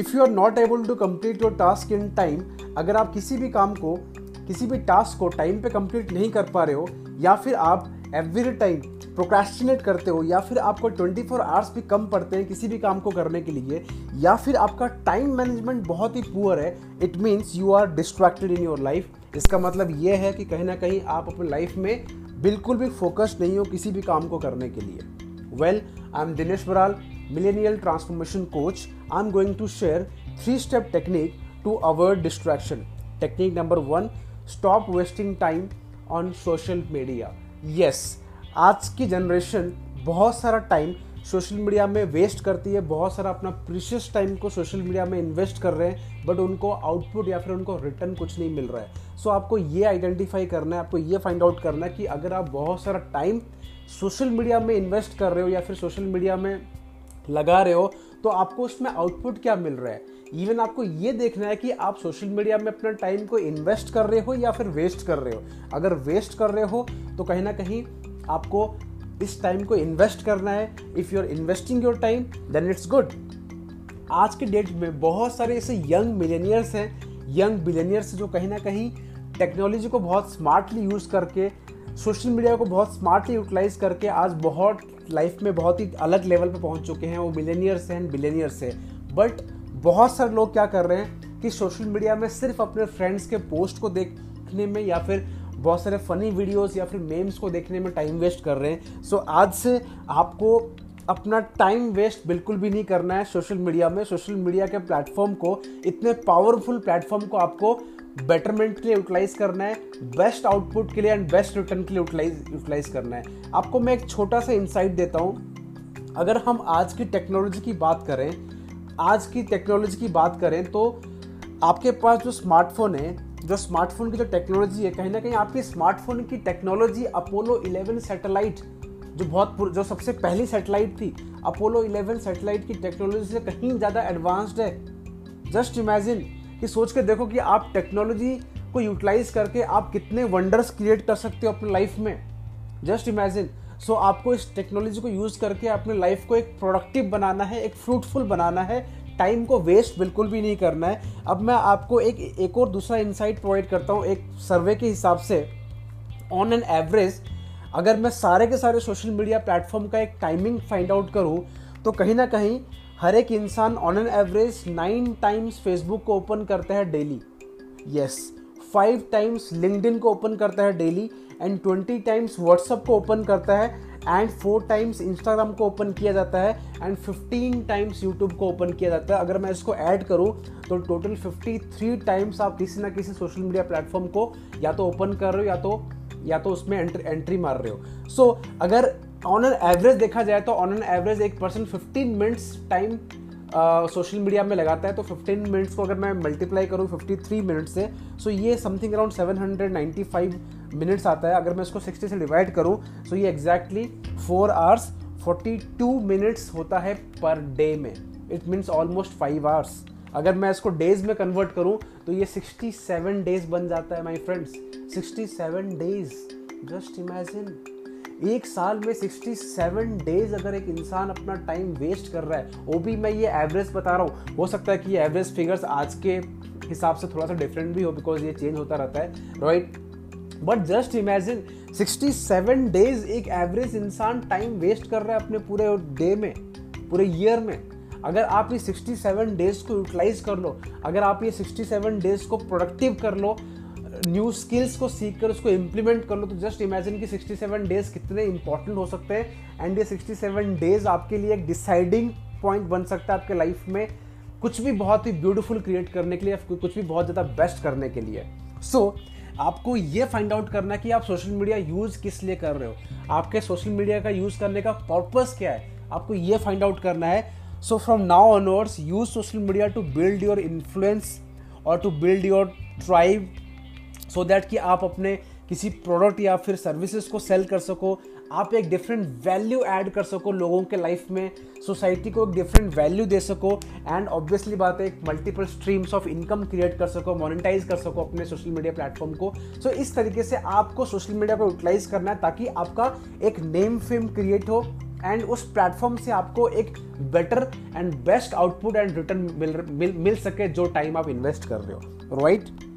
If you are not able to complete your task in time अगर आप किसी भी काम को, किसी भी टास्क को टाइम पे कंप्लीट नहीं कर पा रहे हो, या फिर आप एवरी टाइम प्रोक्रेस्टिनेट करते हो, या फिर आपको 24 फोर आवर्स भी कम पड़ते हैं किसी भी काम को करने के लिए, या फिर आपका टाइम मैनेजमेंट बहुत ही पुअर है it means you are distracted in your life इसका मतलब ये है कि कहीं ना कहीं आप अपनी लाइफ में बिल्कुल भी फोकस्ड नहीं हो किसी भी काम को करने के लिए। Well I am Dinesh Baral millennial transformation coach I am going to share three step technique to avoid distraction technique number one stop wasting time on social media yes आज की जनरेशन बहुत सारा टाइम सोशल मीडिया में waste करती है बहुत सारा अपना प्रीशियस टाइम को सोशल मीडिया में इन्वेस्ट कर रहे हैं बट उनको आउटपुट या फिर उनको रिटर्न कुछ नहीं मिल रहा है। सो so, आपको ये आइडेंटिफाई करना है आपको ये फाइंड आउट करना है कि अगर आप बहुत सारा टाइम सोशल मीडिया में इन्वेस्ट कर रहे हो या फिर सोशल मीडिया में लगा रहे हो तो आपको उसमें आउटपुट क्या मिल रहा है? इवन आपको ये देखना है कि आप सोशल मीडिया में अपना टाइम को इन्वेस्ट कर रहे हो या फिर वेस्ट कर रहे हो। अगर वेस्ट कर रहे हो तो कहीं ना कहीं आपको इस टाइम को इन्वेस्ट करना है। If you are investing your time then it's good आज के डेट में बहुत सारे ऐसे यंग मिलेनियर्स हैं। यंग बिलेनियर्स जो कहीं ना कहीं टेक्नोलॉजी को बहुत स्मार्टली यूज़ करके सोशल मीडिया को बहुत स्मार्टली यूटिलाइज करके आज बहुत लाइफ में बहुत ही अलग लेवल पे पहुँच चुके हैं। वो मिलेनियर्स हैं बिलेनियर्स हैं। बट बहुत सारे लोग क्या कर रहे हैं कि सोशल मीडिया में सिर्फ़ अपने फ्रेंड्स के पोस्ट को देखने में या फिर बहुत सारे फनी वीडियोस या फिर मेम्स को देखने में टाइम वेस्ट कर रहे हैं। सो so, आज से आपको अपना टाइम वेस्ट बिल्कुल भी नहीं करना है सोशल मीडिया में। सोशल मीडिया के प्लेटफॉर्म को इतने पावरफुल प्लेटफॉर्म को आपको बेटरमेंट के लिए यूटिलाइज करना है बेस्ट आउटपुट के लिए एंड बेस्ट रिटर्न के लिए यूटिलाइज करना है। आपको मैं एक छोटा सा इंसाइट देता हूँ। अगर हम आज की टेक्नोलॉजी की बात करें, आज की टेक्नोलॉजी की बात करें तो आपके पास जो स्मार्टफ़ोन है, जो स्मार्टफ़ोन की जो टेक्नोलॉजी है, कहीं ना कहीं आपकी स्मार्टफ़ोन की टेक्नोलॉजी अपोलो 11 सैटेलाइट जो बहुत जो सबसे पहली सैटेलाइट थी अपोलो 11 सैटेलाइट की टेक्नोलॉजी से कहीं ज़्यादा एडवांस्ड है। जस्ट इमेजिन कि सोच के देखो कि आप टेक्नोलॉजी को यूटिलाइज करके आप कितने वंडर्स क्रिएट कर सकते हो अपने लाइफ में। जस्ट इमेजिन सो आपको इस टेक्नोलॉजी को यूज़ करके अपने लाइफ को एक प्रोडक्टिव बनाना है, एक फ्रूटफुल बनाना है। टाइम को वेस्ट बिल्कुल भी नहीं करना है। अब मैं आपको एक एक और दूसरा इंसाइट प्रोवाइड करता हूँ, एक सर्वे के हिसाब से। ऑन एन एवरेज अगर मैं सारे के सारे सोशल मीडिया प्लेटफॉर्म का एक टाइमिंग फाइंड आउट करूँ तो कहीं ना कहीं हर एक इंसान on an average nine times Facebook को ओपन करता है daily yes five times LinkedIn को ओपन करता है daily and twenty times WhatsApp को ओपन करता है एंड फोर टाइम्स इंस्टाग्राम को ओपन किया जाता है एंड फिफ्टीन टाइम्स यूट्यूब को ओपन किया जाता है. अगर मैं इसको ऐड करूँ तो टोटल फिफ्टी थ्री टाइम्स आप किसी ना किसी सोशल मीडिया प्लेटफॉर्म को या तो ओपन कर रहे हो या तो या तो उसमें एंट्री मार रहे हो. सो so, अगर ऑन एन एवरेज देखा जाए तो ऑन एन एवरेज एक person fifteen minutes time social media में लगाता है तो 15 मिनट्स को अगर मैं मल्टीप्लाई करूँ 53 मिनट से सो so ये समथिंग अराउंड 795 मिनट्स आता है। अगर मैं इसको 60 से डिवाइड करूँ सो so ये एग्जैक्टली फोर आवर्स 42 मिनट्स होता है पर डे में। It means almost five hours अगर मैं इसको डेज़ में कन्वर्ट करूँ तो ये 67 डेज़ बन जाता है my friends 67 days just imagine एक साल में 67 डेज़ अगर एक इंसान अपना टाइम वेस्ट कर रहा है, वो भी मैं ये एवरेज बता रहा हूँ। हो सकता है कि एवरेज फिगर्स आज के हिसाब से थोड़ा सा डिफरेंट भी हो बिकॉज़ ये चेंज होता रहता है right but just imagine 67 days एक एवरेज इंसान टाइम वेस्ट कर रहा है अपने पूरे डे में, पूरे ईयर में। अगर आप ये 67 डेज़ को यूटिलाइज कर लो, अगर आप ये 67 डेज़ को प्रोडक्टिव कर लो न्यू स्किल्स को सीख कर उसको इम्प्लीमेंट कर लो तो जस्ट इमेजिन कि 67 डेज़ कितने इंपॉर्टेंट हो सकते हैं एंड ये 67 डेज़ आपके लिए एक डिसाइडिंग पॉइंट बन सकता है आपके लाइफ में कुछ भी बहुत ही ब्यूटीफुल क्रिएट करने के लिए कुछ भी बहुत ज़्यादा बेस्ट करने के लिए। सो so, आपको ये फाइंड आउट करना है कि आप सोशल मीडिया यूज़ किस लिए कर रहे हो। आपके सोशल मीडिया का यूज़ करने का पर्पज़ क्या है? आपको ये फाइंड आउट करना है। So from now now use social media to build your your और to build your your tribe so that कि आप अपने किसी प्रोडक्ट या फिर सर्विसेज़ को सेल कर सको आप एक डिफरेंट वैल्यू ऐड कर सको लोगों के लाइफ में सोसाइटी को एक डिफरेंट वैल्यू दे सको एंड ऑब्वियसली बात है एक multiple streams of income create कर सको मोनिटाइज कर सको अपने सोशल मीडिया प्लेटफॉर्म को सो so, इस तरीके से आपको सोशल मीडिया को यूटिलाइज करना है ताकि आपका एक नेम फेम क्रिएट हो एंड उस प्लेटफॉर्म से आपको एक better and best output and return मिल मिल सके जो टाइम आप इन्वेस्ट कर रहे हो राइट right?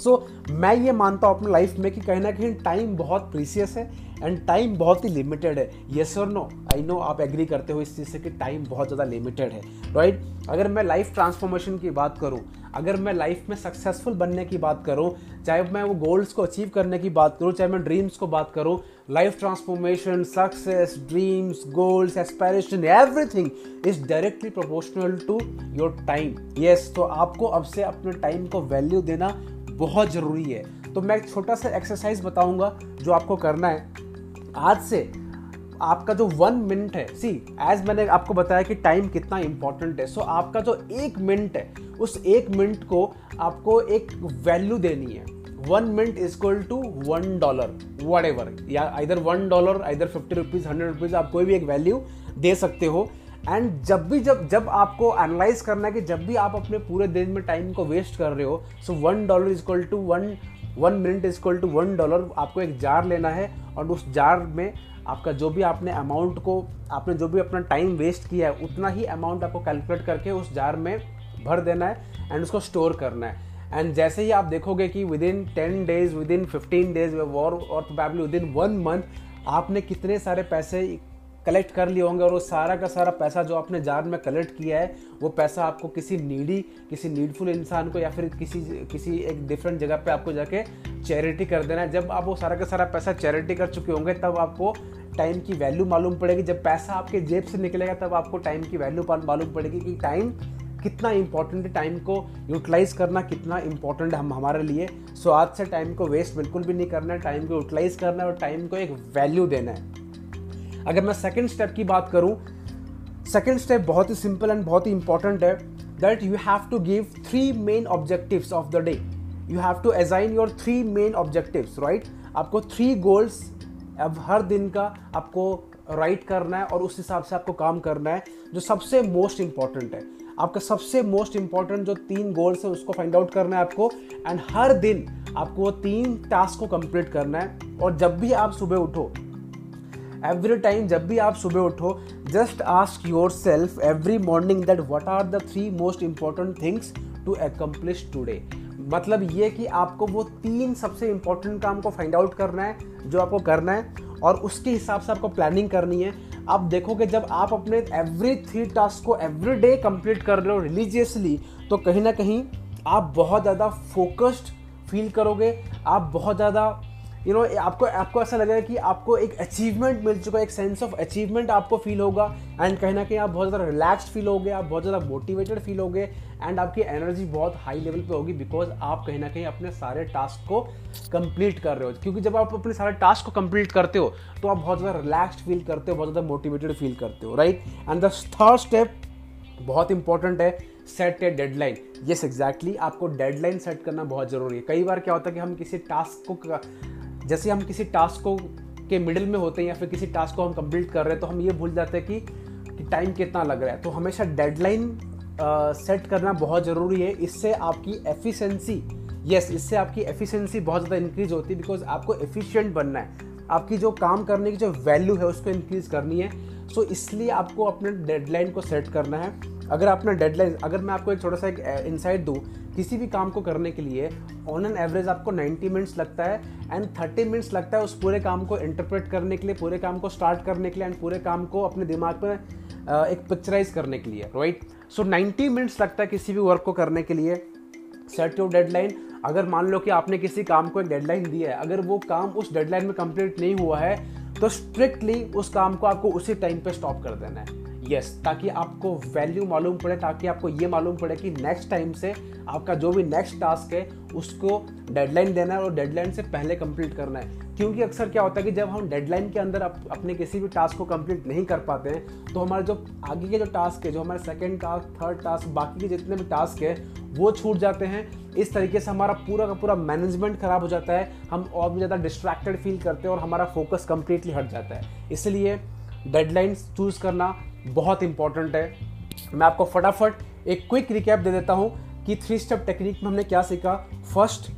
सो मैं ये मानता हूँ अपनी लाइफ में कि कहीं ना कहीं टाइम बहुत प्रीसियस है एंड टाइम बहुत ही लिमिटेड है। येस और नो आई नो आप एग्री करते हो इस चीज़ से कि टाइम बहुत ज़्यादा लिमिटेड है। Right right? अगर मैं लाइफ ट्रांसफॉर्मेशन की बात करूँ, अगर मैं लाइफ में सक्सेसफुल बनने की बात करूँ, चाहे मैं वो गोल्स को अचीव करने की बात करूँ, चाहे मैं ड्रीम्स को बात करूँ life transformation success dreams goals aspiration everything is directly proportional to your time yes तो आपको अब से अपने टाइम को वैल्यू देना बहुत ज़रूरी है। तो मैं एक छोटा सा एक्सरसाइज बताऊँगा जो आपको करना है। आज से आपका जो वन मिनट है सी एज मैंने आपको बताया कि टाइम कितना इंपॉर्टेंट है सो so, आपका जो एक मिनट है उस एक मिनट को आपको एक वैल्यू देनी है। One minute is equal to one dollar whatever या इधर वन डॉलर इधर फिफ्टी रुपीज़ हंड्रेड रुपीज़ आप कोई भी एक वैल्यू दे सकते हो। एंड जब भी, जब जब आपको एनालाइज करना है कि जब भी आप अपने पूरे दिन में टाइम को वेस्ट कर रहे हो so one dollar is equal to one one minute is equal to one dollar आपको एक जार लेना है, और उस जार में आपका जो भी आपने अमाउंट को, आपने जो भी अपना टाइम वेस्ट किया है, उतना ही अमाउंट आपको कैलकुलेट करके उस जार में भर देना है एंड उसको स्टोर करना है। एंड जैसे ही आप देखोगे कि within ten days within fifteen days और probably within one month आपने कितने सारे पैसे कलेक्ट कर लिए होंगे और वो सारा का सारा पैसा जो आपने जार में कलेक्ट किया है, वो पैसा आपको किसी नीडी, किसी नीडफुल इंसान को या फिर किसी किसी एक डिफरेंट जगह पे आपको जाके चैरिटी कर देना है। जब आप वो सारा का सारा पैसा चैरिटी कर चुके होंगे, तब आपको टाइम की वैल्यू मालूम पड़ेगी। जब पैसा आपके जेब से निकलेगा, तब आपको टाइम की वैल्यू मालूम पड़ेगी कि टाइम कितना इंपॉर्टेंट है। टाइम को यूटिलाइज करना कितना इंपॉर्टेंट है हम, हमारे लिए। सो आज से टाइम को वेस्ट बिल्कुल भी नहीं करना है। टाइम को यूटिलाइज करना है और टाइम को एक वैल्यू देना है। अगर मैं सेकेंड स्टेप की बात करूँ सेकेंड स्टेप बहुत ही सिंपल एंड बहुत ही इंपॉर्टेंट है that you have to give three main objectives of the day you have to assign your three main objectives right आपको थ्री गोल्स अब हर दिन का आपको राइट करना है और उस हिसाब से आपको काम करना है, जो सबसे मोस्ट इंपॉर्टेंट है। आपका सबसे मोस्ट इंपॉर्टेंट जो तीन गोल्स है, उसको फाइंड आउट करना है आपको एंड हर दिन आपको वो तीन टास्क को कंप्लीट करना है। और जब भी आप सुबह उठो एवरी टाइम जब भी आप सुबह उठो just ask yourself every morning that what are the three most important things to accomplish today मतलब ये कि आपको वो तीन सबसे इंपॉर्टेंट काम को फाइंड आउट करना है, जो आपको करना है, और उसके हिसाब से आपको प्लानिंग करनी है। आप देखोगे जब आप अपने एवरी थ्री टास्क को एवरी डे कंप्लीट कर रहे हो रिलीजियसली तो कहीं ना कहीं आप बहुत ज़्यादा फोकस्ड फील करोगे, आप बहुत ज़्यादा यू नो आपको आपको ऐसा लगेगा कि आपको एक अचीवमेंट मिल चुका है, एक सेंस ऑफ़ अचीवमेंट आपको फील होगा एंड कहीं ना कहीं आप बहुत ज़्यादा रिलैक्स फील होगे, आप बहुत ज़्यादा मोटिवेटेड फील होगे एंड आपकी एनर्जी बहुत हाई लेवल पे होगी बिकॉज़ आप कहीं ना कहीं अपने सारे टास्क को कंप्लीट कर रहे हो। क्योंकि जब आप अपने सारे टास्क को कंप्लीट करते हो तो आप बहुत ज़्यादा रिलैक्सड फील करते हो, बहुत ज़्यादा मोटिवेटेड फील करते हो right and the third step बहुत इंपॉर्टेंट है set a deadline yes exactly आपको डेडलाइन सेट करना बहुत ज़रूरी है। कई बार क्या होता है कि हम किसी टास्क को जैसे हम किसी टास्क को के मिडिल में होते हैं या फिर किसी टास्क को हम कंप्लीट कर रहे हैं तो हम ये भूल जाते हैं कि, कि टाइम कितना लग रहा है। तो हमेशा डेडलाइन सेट करना बहुत ज़रूरी है। इससे आपकी एफिशिएंसी यस इससे आपकी एफिशिएंसी बहुत ज़्यादा इंक्रीज होती है बिकॉज़ आपको एफिशिएंट बनना है। आपकी जो काम करने की जो वैल्यू है उसको इंक्रीज करनी है। सो so, इसलिए आपको अपने डेडलाइन को सेट करना है। अगर आपने डेडलाइन अगर मैं आपको एक छोटा सा एक इनसाइट दूँ, किसी भी काम को करने के लिए ऑन एन एवरेज आपको 90 मिनट्स लगता है एंड 30 मिनट्स लगता है उस पूरे काम को इंटरप्रेट करने के लिए, पूरे काम को स्टार्ट करने के लिए एंड पूरे काम को अपने दिमाग में एक पिक्चराइज करने के लिए राइट सो 90 मिनट्स लगता है किसी भी वर्क को करने के लिए सेट योर डेडलाइन अगर मान लो कि आपने किसी काम को एक डेडलाइन दी है, अगर वो काम उस डेडलाइन में कंप्लीट नहीं हुआ है तो स्ट्रिक्टली उस काम को आपको उसी टाइम पे स्टॉप कर देना है। यस ताकि आपको वैल्यू मालूम पड़े ताकि आपको ये मालूम पड़े कि नेक्स्ट टाइम से आपका जो भी नेक्स्ट टास्क है उसको डेडलाइन देना है और डेडलाइन से पहले कंप्लीट करना है। क्योंकि अक्सर क्या होता है कि जब हम डेडलाइन के अंदर अप, अपने किसी भी टास्क को कंप्लीट नहीं कर पाते हैं तो हमारे जो आगे के जो टास्क है जो हमारे सेकेंड टास्क थर्ड टास्क बाकी के जितने भी टास्क है वो छूट जाते हैं। इस तरीके से हमारा पूरा का पूरा मैनेजमेंट खराब हो जाता है हम और भी ज़्यादा डिस्ट्रैक्टेड फील करते हैं और हमारा फोकस कंप्लीटली हट जाता है। इसलिए डेडलाइंस चूज़ करना बहुत इंपॉर्टेंट है। मैं आपको फटाफट एक क्विक रिकैप दे देता हूँ कि थ्री स्टेप टेक्निक में हमने क्या सीखा। First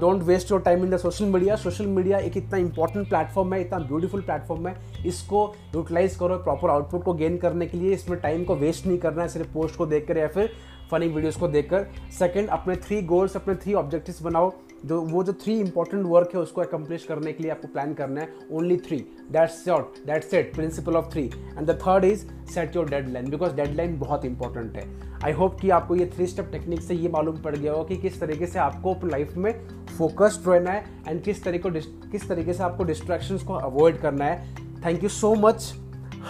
don't waste your time in the social media social media एक इतना इंपॉर्टेंट प्लेटफॉर्म है, इतना ब्यूटीफुल प्लेटफॉर्म है। इसको यूटिलाइज करो प्रॉपर आउटपुट को गेन करने के लिए। इसमें टाइम को वेस्ट नहीं करना है, सिर्फ़ पोस्ट को देख कर या फिर फनी वीडियोस को देखकर। सेकंड अपने थ्री गोल्स अपने थ्री ऑब्जेक्टिव्स बनाओ। जो, वो जो थ्री इंपॉर्टेंट वर्क है, उसको अकम्प्लिश करने के लिए आपको प्लान करना है. Only three that's short that's it principle of three and the third is set your deadline because deadline बहुत इंपॉर्टेंट है. आई होप कि आपको ये थ्री स्टेप टेक्निक से ये मालूम पड़ गया हो कि किस तरीके से आपको लाइफ में फोकस्ड रहना है एंड किस तरीके किस तरीके से आपको डिस्ट्रैक्शन को अवॉइड करना है. Thank you so much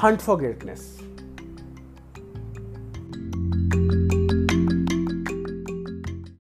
hunt for greatness